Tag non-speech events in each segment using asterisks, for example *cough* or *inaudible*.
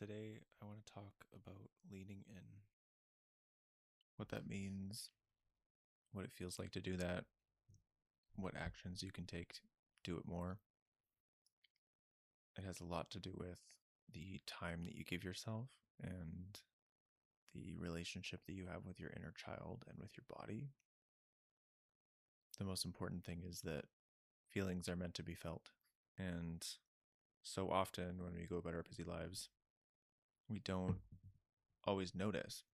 Today, I want to talk about leaning in. What that means, what it feels like to do that, what actions you can take to do it more. It has a lot to do with the time that you give yourself and the relationship that you have with your inner child and with your body. The most important thing is that feelings are meant to be felt. And so often when we go about our busy lives, we don't always notice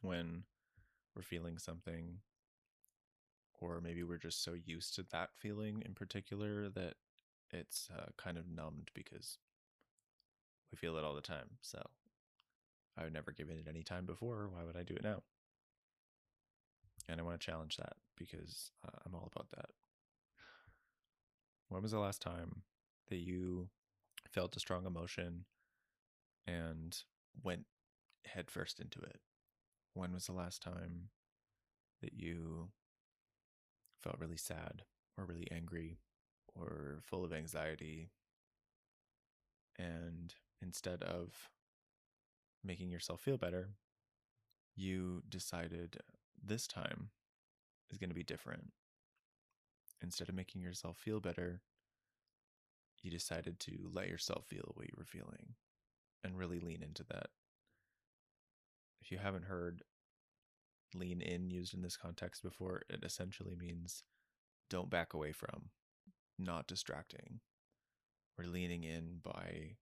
when we're feeling something, or maybe we're just so used to that feeling in particular that it's uh, kind of numbed because we feel it all the time. So I've never given it any time before. Why would I do it now? And I want to challenge that because uh, I'm all about that. When was the last time that you felt a strong emotion and went headfirst into it? When was the last time that you felt really sad or really angry or full of anxiety? And instead of making yourself feel better, you decided this time is going to be different. Instead of making yourself feel better, you decided to let yourself feel what you were feeling and really lean into that. If you haven't heard lean in used in this context before, it essentially means don't back away from, not distracting. We're leaning in by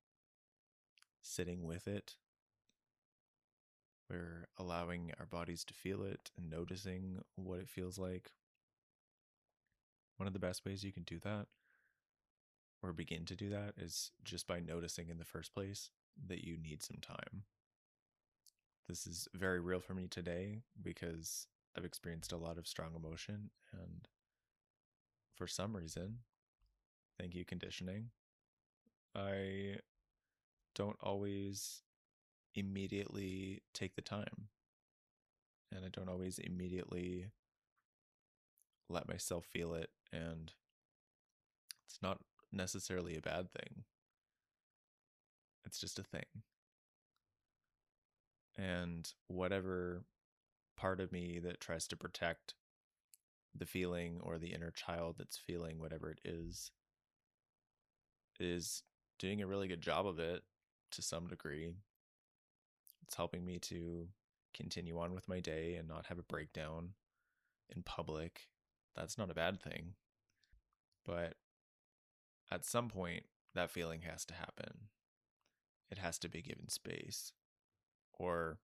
sitting with it. We're allowing our bodies to feel it and noticing what it feels like. One of the best ways you can do that or begin to do that is just by noticing in the first place that you need some time. This is very real for me today because I've experienced a lot of strong emotion and for some reason, thank you conditioning, I don't always immediately take the time. And I don't always immediately let myself feel it. And it's not necessarily a bad thing, it's just a thing. And whatever part of me that tries to protect the feeling or the inner child that's feeling whatever it is is doing a really good job of it to some degree. It's helping me to continue on with my day and not have a breakdown in public. That's not a bad thing. But at some point, that feeling has to happen. It has to be given space. Or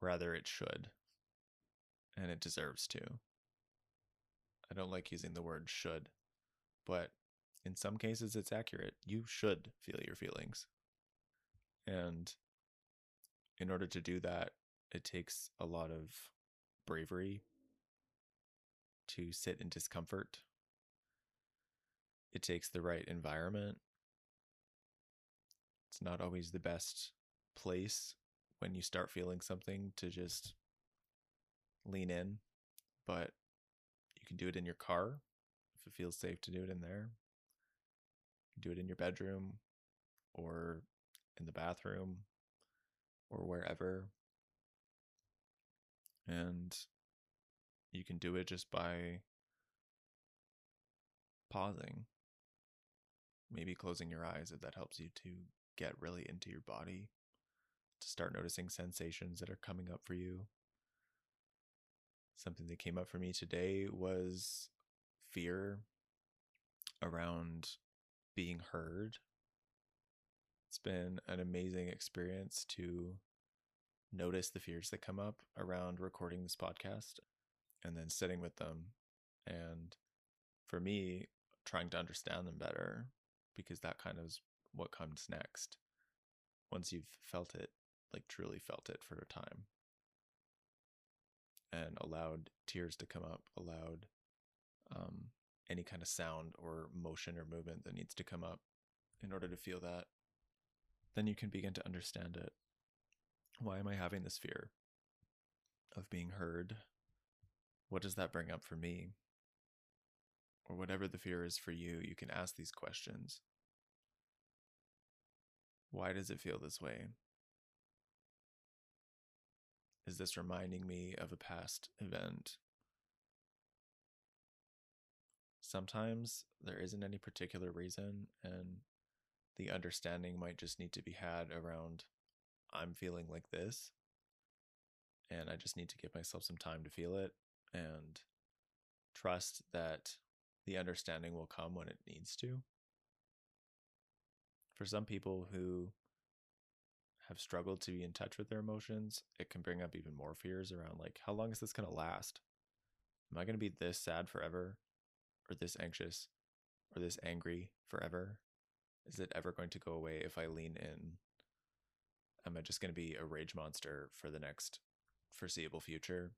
rather, it should. And it deserves to. I don't like using the word should, but in some cases, it's accurate. You should feel your feelings. And in order to do that, it takes a lot of bravery to sit in discomfort. It takes the right environment. It's not always the best place when you start feeling something to just lean in, but you can do it in your car if it feels safe to do it in there. Do it in your bedroom or in the bathroom or wherever. And you can do it just by pausing, maybe closing your eyes if that helps you to get really into your body, to start noticing sensations that are coming up for you. Something that came up for me today was fear around being heard it's been an amazing experience to notice the fears that come up around recording this podcast and then sitting with them. And for me, trying to understand them better because that kind of is what comes next once you've felt it, like truly felt it for a time and allowed tears to come up, allowed um, any kind of sound or motion or movement that needs to come up in order to feel that then you can begin to understand it. Why am I having this fear of being heard? What does that bring up for me? Or whatever the fear is for you, you can ask these questions. Why does it feel this way? Is this reminding me of a past event? Sometimes there isn't any particular reason, and the understanding might just need to be had around I'm feeling like this, and I just need to give myself some time to feel it and trust that the understanding will come when it needs to. For some people who have struggled to be in touch with their emotions, it can bring up even more fears around like, how long is this going to last? Am I going to be this sad forever? Or this anxious? Or this angry forever? Is it ever going to go away if I lean in? Am I just going to be a rage monster for the next foreseeable future?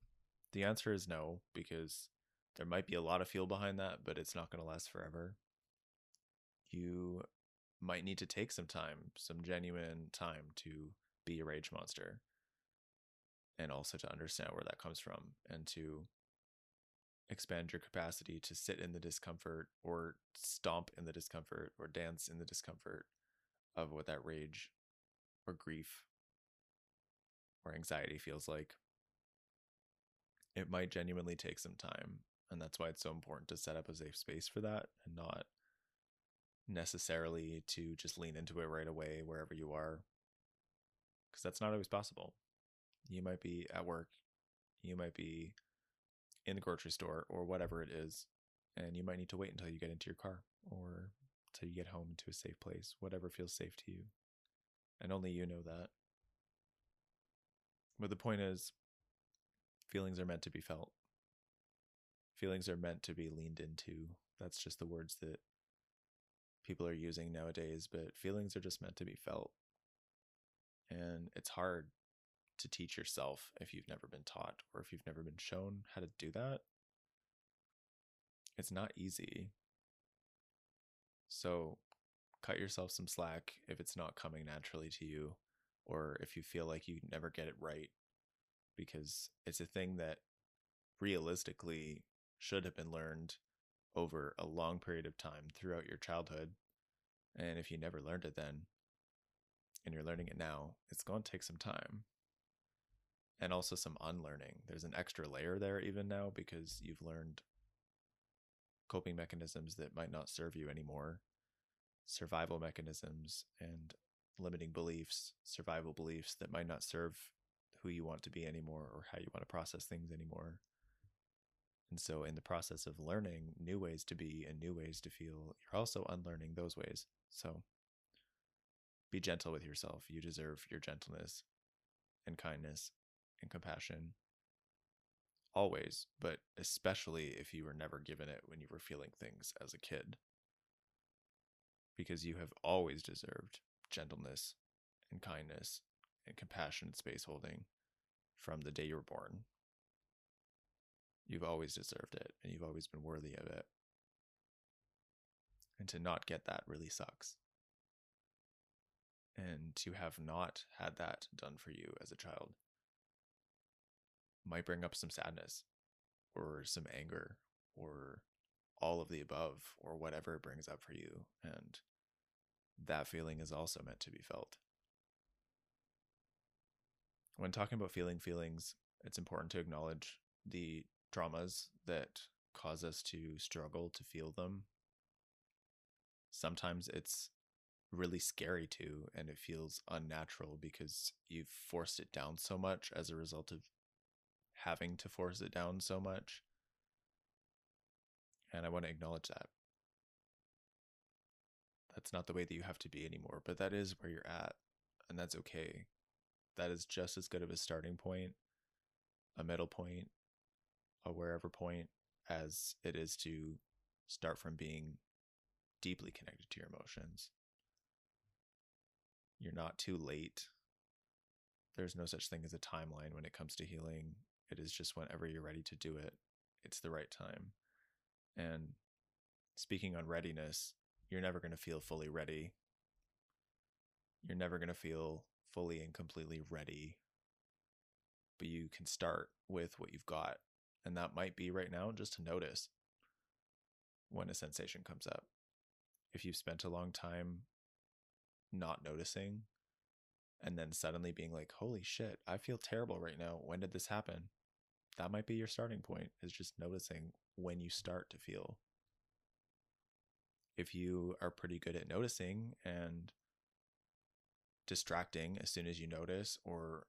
The answer is no, because there might be a lot of fuel behind that, but it's not going to last forever. You might need to take some time, some genuine time to be a rage monster. And also to understand where that comes from and to expand your capacity to sit in the discomfort or stomp in the discomfort or dance in the discomfort of what that rage or grief or anxiety feels like. It might genuinely take some time. And that's why it's so important to set up a safe space for that and not necessarily to just lean into it right away wherever you are. Because that's not always possible. You might be at work, you might be in the grocery store or whatever it is, and you might need to wait until you get into your car or until you get home to a safe place, whatever feels safe to you. And only you know that. But the point is, feelings are meant to be felt. Feelings are meant to be leaned into. That's just the words that people are using nowadays, but feelings are just meant to be felt. And it's hard to teach yourself if you've never been taught or if you've never been shown how to do that. It's not easy. So cut yourself some slack if it's not coming naturally to you or if you feel like you never get it right because it's a thing that realistically should have been learned over a long period of time throughout your childhood. And if you never learned it then, and you're learning it now, it's going to take some time and also some unlearning. There's an extra layer there even now because you've learned coping mechanisms that might not serve you anymore, survival mechanisms and limiting beliefs, survival beliefs that might not serve who you want to be anymore or how you want to process things anymore. And so, in the process of learning new ways to be and new ways to feel, you're also unlearning those ways. So, be gentle with yourself. You deserve your gentleness and kindness and compassion always, but especially if you were never given it when you were feeling things as a kid. Because you have always deserved gentleness and kindness and compassionate space holding from the day you were born. You've always deserved it and you've always been worthy of it. And to not get that really sucks. And to have not had that done for you as a child might bring up some sadness or some anger or all of the above or whatever it brings up for you. And that feeling is also meant to be felt. When talking about feeling feelings, it's important to acknowledge the traumas that cause us to struggle to feel them. Sometimes it's really scary too, and it feels unnatural because you've forced it down so much as a result of having to force it down so much. And I want to acknowledge that. That's not the way that you have to be anymore, but that is where you're at, and that's okay. That is just as good of a starting point, a middle point, a wherever point as it is to start from being deeply connected to your emotions. You're not too late. There's no such thing as a timeline when it comes to healing. It is just whenever you're ready to do it, it's the right time. And speaking on readiness, you're never going to feel fully ready. You're never going to feel fully and completely ready. But you can start with what you've got. And that might be right now just to notice when a sensation comes up. If you've spent a long time not noticing and then suddenly being like, holy shit, I feel terrible right now. When did this happen? That might be your starting point, is just noticing when you start to feel. If you are pretty good at noticing and distracting as soon as you notice, or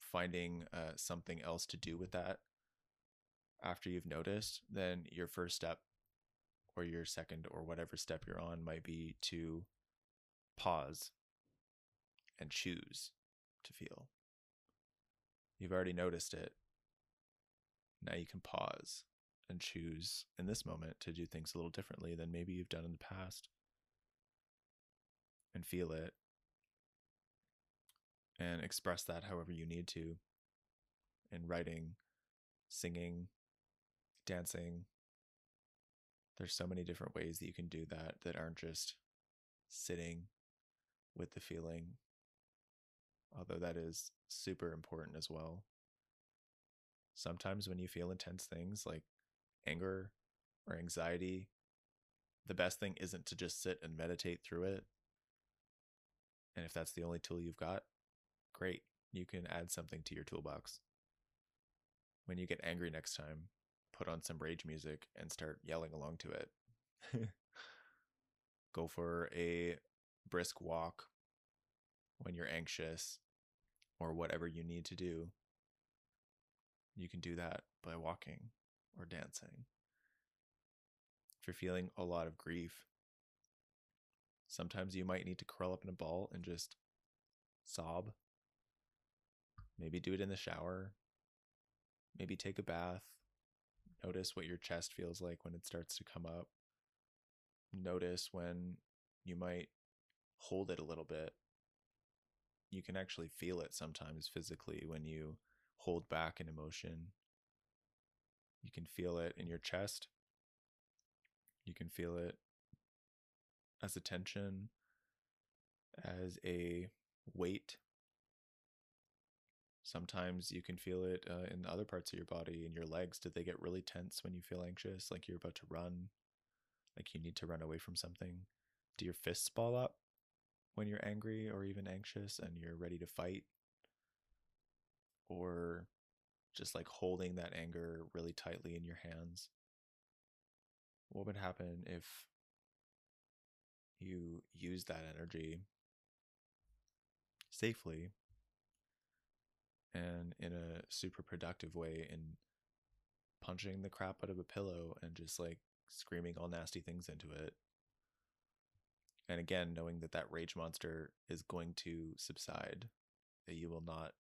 finding uh, something else to do with that after you've noticed, then your first step or your second or whatever step you're on might be to pause and choose to feel. You've already noticed it. Now you can pause and choose in this moment to do things a little differently than maybe you've done in the past and feel it and express that however you need to in writing, singing, dancing. There's so many different ways that you can do that that aren't just sitting with the feeling, although that is super important as well. Sometimes when you feel intense things like anger or anxiety, the best thing isn't to just sit and meditate through it. And if that's the only tool you've got, great. You can add something to your toolbox. When you get angry next time, put on some rage music and start yelling along to it. *laughs* Go for a brisk walk when you're anxious or whatever you need to do. You can do that by walking or dancing. If you're feeling a lot of grief, sometimes you might need to curl up in a ball and just sob. Maybe do it in the shower. Maybe take a bath. Notice what your chest feels like when it starts to come up. Notice when you might hold it a little bit. You can actually feel it sometimes physically when you hold back an emotion. You can feel it in your chest. You can feel it as a tension, as a weight. Sometimes you can feel it uh, in other parts of your body, in your legs. Did they get really tense when you feel anxious, like you're about to run, like you need to run away from something? Do your fists ball up when you're angry or even anxious and you're ready to fight? Or just like holding that anger really tightly in your hands? What would happen if you use that energy safely and in a super productive way in punching the crap out of a pillow and just like screaming all nasty things into it? And again, knowing that that rage monster is going to subside, that you will not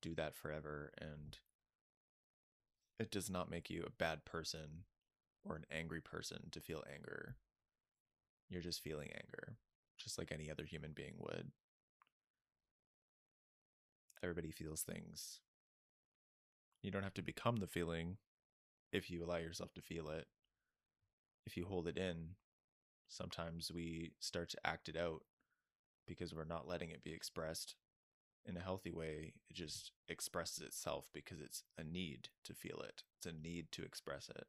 do that forever. And it does not make you a bad person or an angry person to feel anger. You're just feeling anger, just like any other human being would. Everybody feels things. You don't have to become the feeling if you allow yourself to feel it. If you hold it in, sometimes we start to act it out because we're not letting it be expressed in a healthy way. It just expresses itself because it's a need to feel it, it's a need to express it.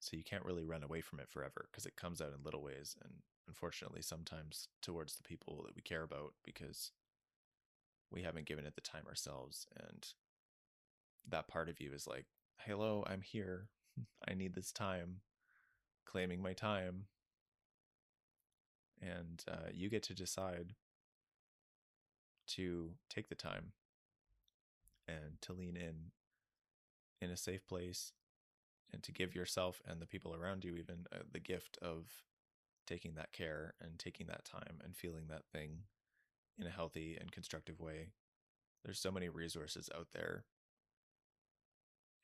So you can't really run away from it forever because it comes out in little ways and unfortunately sometimes towards the people that we care about because we haven't given it the time ourselves and that part of you is like hello i'm here. *laughs* I need this time. Claiming my time. And uh, you get to decide to take the time and to lean in in a safe place and to give yourself and the people around you even uh, the gift of taking that care and taking that time and feeling that thing in a healthy and constructive way. There's so many resources out there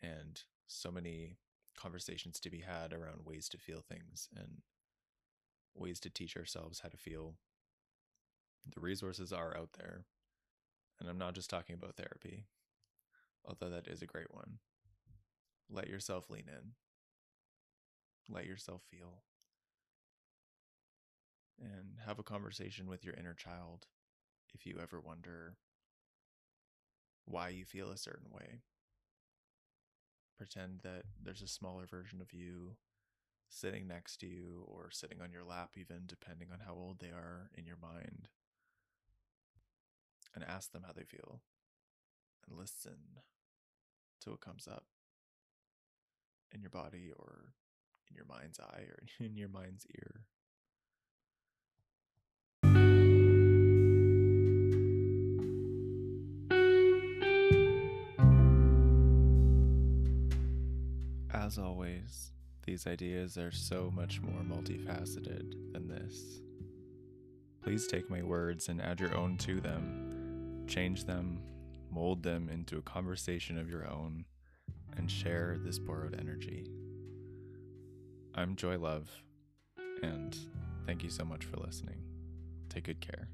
and so many conversations to be had around ways to feel things and ways to teach ourselves how to feel. The resources are out there. And I'm not just talking about therapy, although that is a great one. Let yourself lean in, let yourself feel, and have a conversation with your inner child if you ever wonder why you feel a certain way. Pretend that there's a smaller version of you sitting next to you or sitting on your lap, even depending on how old they are in your mind, and ask them how they feel and listen to what comes up in your body or in your mind's eye or *laughs* in your mind's ear. As always, these ideas are so much more multifaceted than this. Please take my words and add your own to them, change them, mold them into a conversation of your own, and share this borrowed energy. I'm Joy Love, and thank you so much for listening. Take good care.